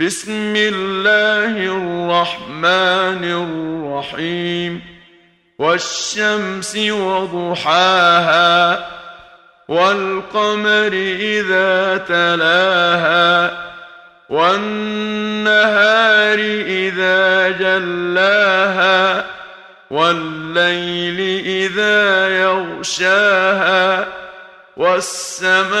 بسم الله الرحمن الرحيم. والشمس وضحاها والقمر إذا تلاها والنهار إذا جلاها والليل إذا يغشاها والسماء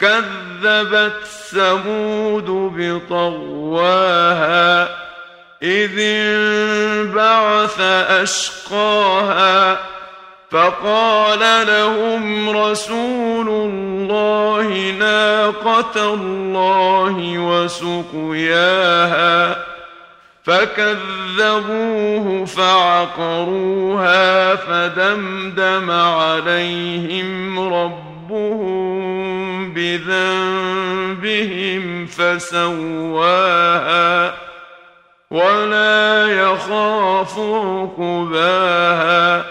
كذبت ثمود بطغواها إذ انبعث أشقاها فقال لهم رسول الله ناقة الله وسقياها فكذبوه فعقروها فدمدم عليهم ربهم بذنبهم فسواها ولا يخاف عقباها